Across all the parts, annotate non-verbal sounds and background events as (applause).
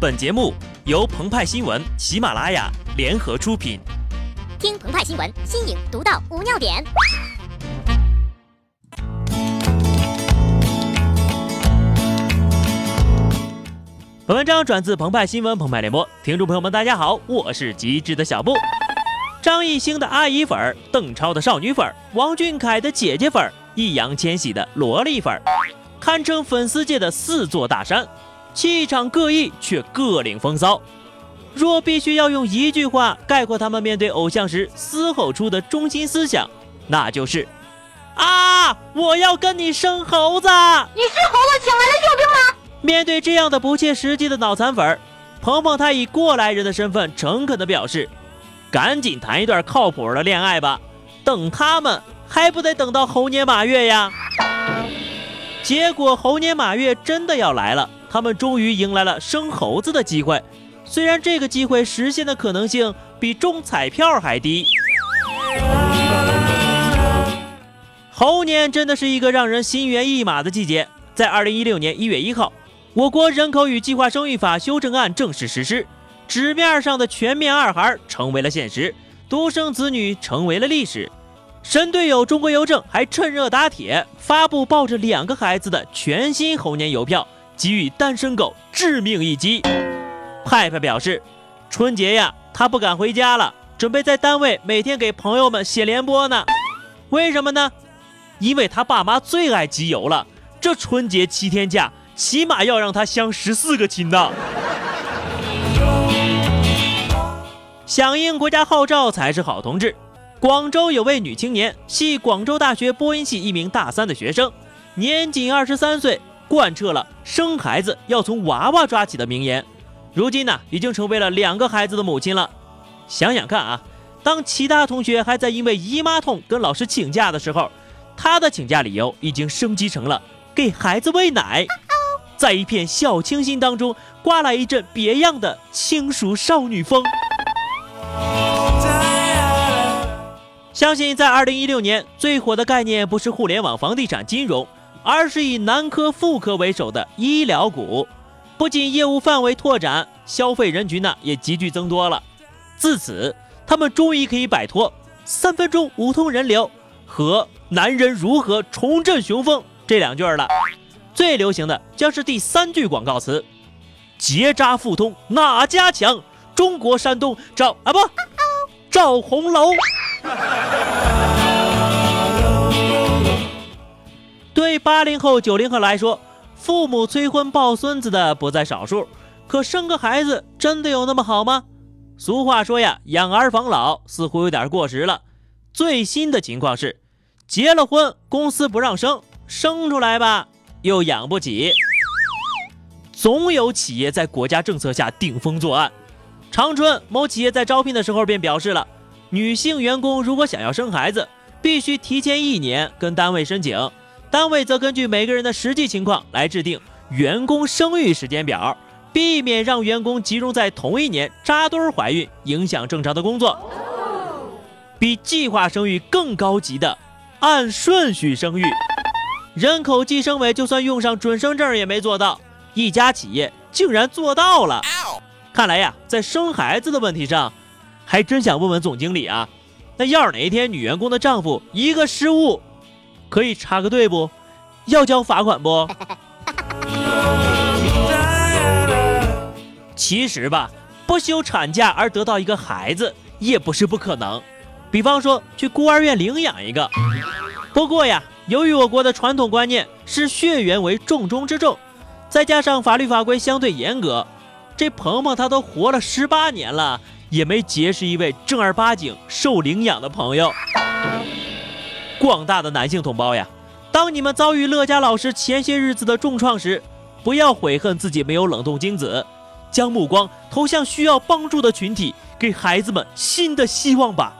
本节目由澎湃新闻、喜马拉雅联合出品。听澎湃新闻，新颖独到，无尿点。本文章转自澎湃新闻澎湃联播，听众朋友们，大家好，我是极致的小布。张艺兴的阿姨粉儿，邓超的少女粉儿，王俊凯的姐姐粉儿，易烊千玺的萝莉粉儿，堪称粉丝界的四座大山。气场各异，却各领风骚。若必须要用一句话概括他们面对偶像时嘶吼出的中心思想，那就是：啊，我要跟你生猴子！你是猴子请来的救兵吗？面对这样的不切实际的脑残粉儿，鹏鹏他以过来人的身份诚恳地表示：赶紧谈一段靠谱的恋爱吧，等他们还不得等到猴年马月呀？结果猴年马月真的要来了。他们终于迎来了生猴子的机会，虽然这个机会实现的可能性比中彩票还低。猴年真的是一个让人心猿意马的季节。在二零一六年一月一号，我国人口与计划生育法修正案正式实施，纸面上的全面二孩成为了现实，独生子女成为了历史。神队友中国邮政还趁热打铁，发布抱着两个孩子的全新猴年邮票。给予单身狗致命一击。派派表示，春节呀，他不敢回家了，准备在单位每天给朋友们写联播呢。为什么呢？因为他爸妈最爱集邮了，这春节七天假，起码要让他相十四个亲呢。响应国家号召才是好同志。广州有位女青年，系广州大学播音系一名大三的学生，年仅二十三岁。贯彻了生孩子要从娃娃抓起的名言，如今呢，已经成为了两个孩子的母亲了。想想看啊，当其他同学还在因为姨妈痛跟老师请假的时候，他的请假理由已经升级成了给孩子喂奶，在一片小清新当中刮来一阵别样的轻熟少女风。相信在二零一六年最火的概念不是互联网、房地产、金融。而是以男科、妇科为首的医疗股，不仅业务范围拓展，消费人群呢也急剧增多了。自此，他们终于可以摆脱“三分钟五通人流”和“男人如何重振雄风”这两句了。最流行的将是第三句广告词：“结扎复通哪家强？中国山东赵啊不，赵红楼。” (laughs) 八零后、九零后来说，父母催婚抱孙子的不在少数。可生个孩子真的有那么好吗？俗话说呀，养儿防老似乎有点过时了。最新的情况是，结了婚公司不让生，生出来吧又养不起。总有企业在国家政策下顶风作案。长春某企业在招聘的时候便表示了，女性员工如果想要生孩子，必须提前一年跟单位申请。单位则根据每个人的实际情况来制定员工生育时间表，避免让员工集中在同一年扎堆怀孕，影响正常的工作。比计划生育更高级的，按顺序生育。人口计生委就算用上准生证也没做到，一家企业竟然做到了。看来呀，在生孩子的问题上，还真想问问总经理啊，那要是哪一天女员工的丈夫一个失误。可以插个队不？要交罚款不？其实吧，不休产假而得到一个孩子也不是不可能。比方说去孤儿院领养一个。不过呀，由于我国的传统观念是血缘为重中之重，再加上法律法规相对严格，这鹏鹏他都活了十八年了，也没结识一位正儿八经受领养的朋友。广大的男性同胞呀，当你们遭遇乐嘉老师前些日子的重创时，不要悔恨自己没有冷冻精子，将目光投向需要帮助的群体，给孩子们新的希望吧。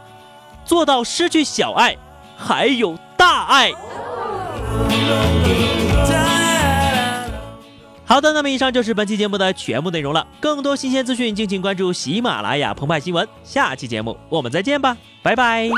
做到失去小爱，还有大爱。好的，那么以上就是本期节目的全部内容了。更多新鲜资讯，敬请关注喜马拉雅澎湃新闻。下期节目我们再见吧，拜拜。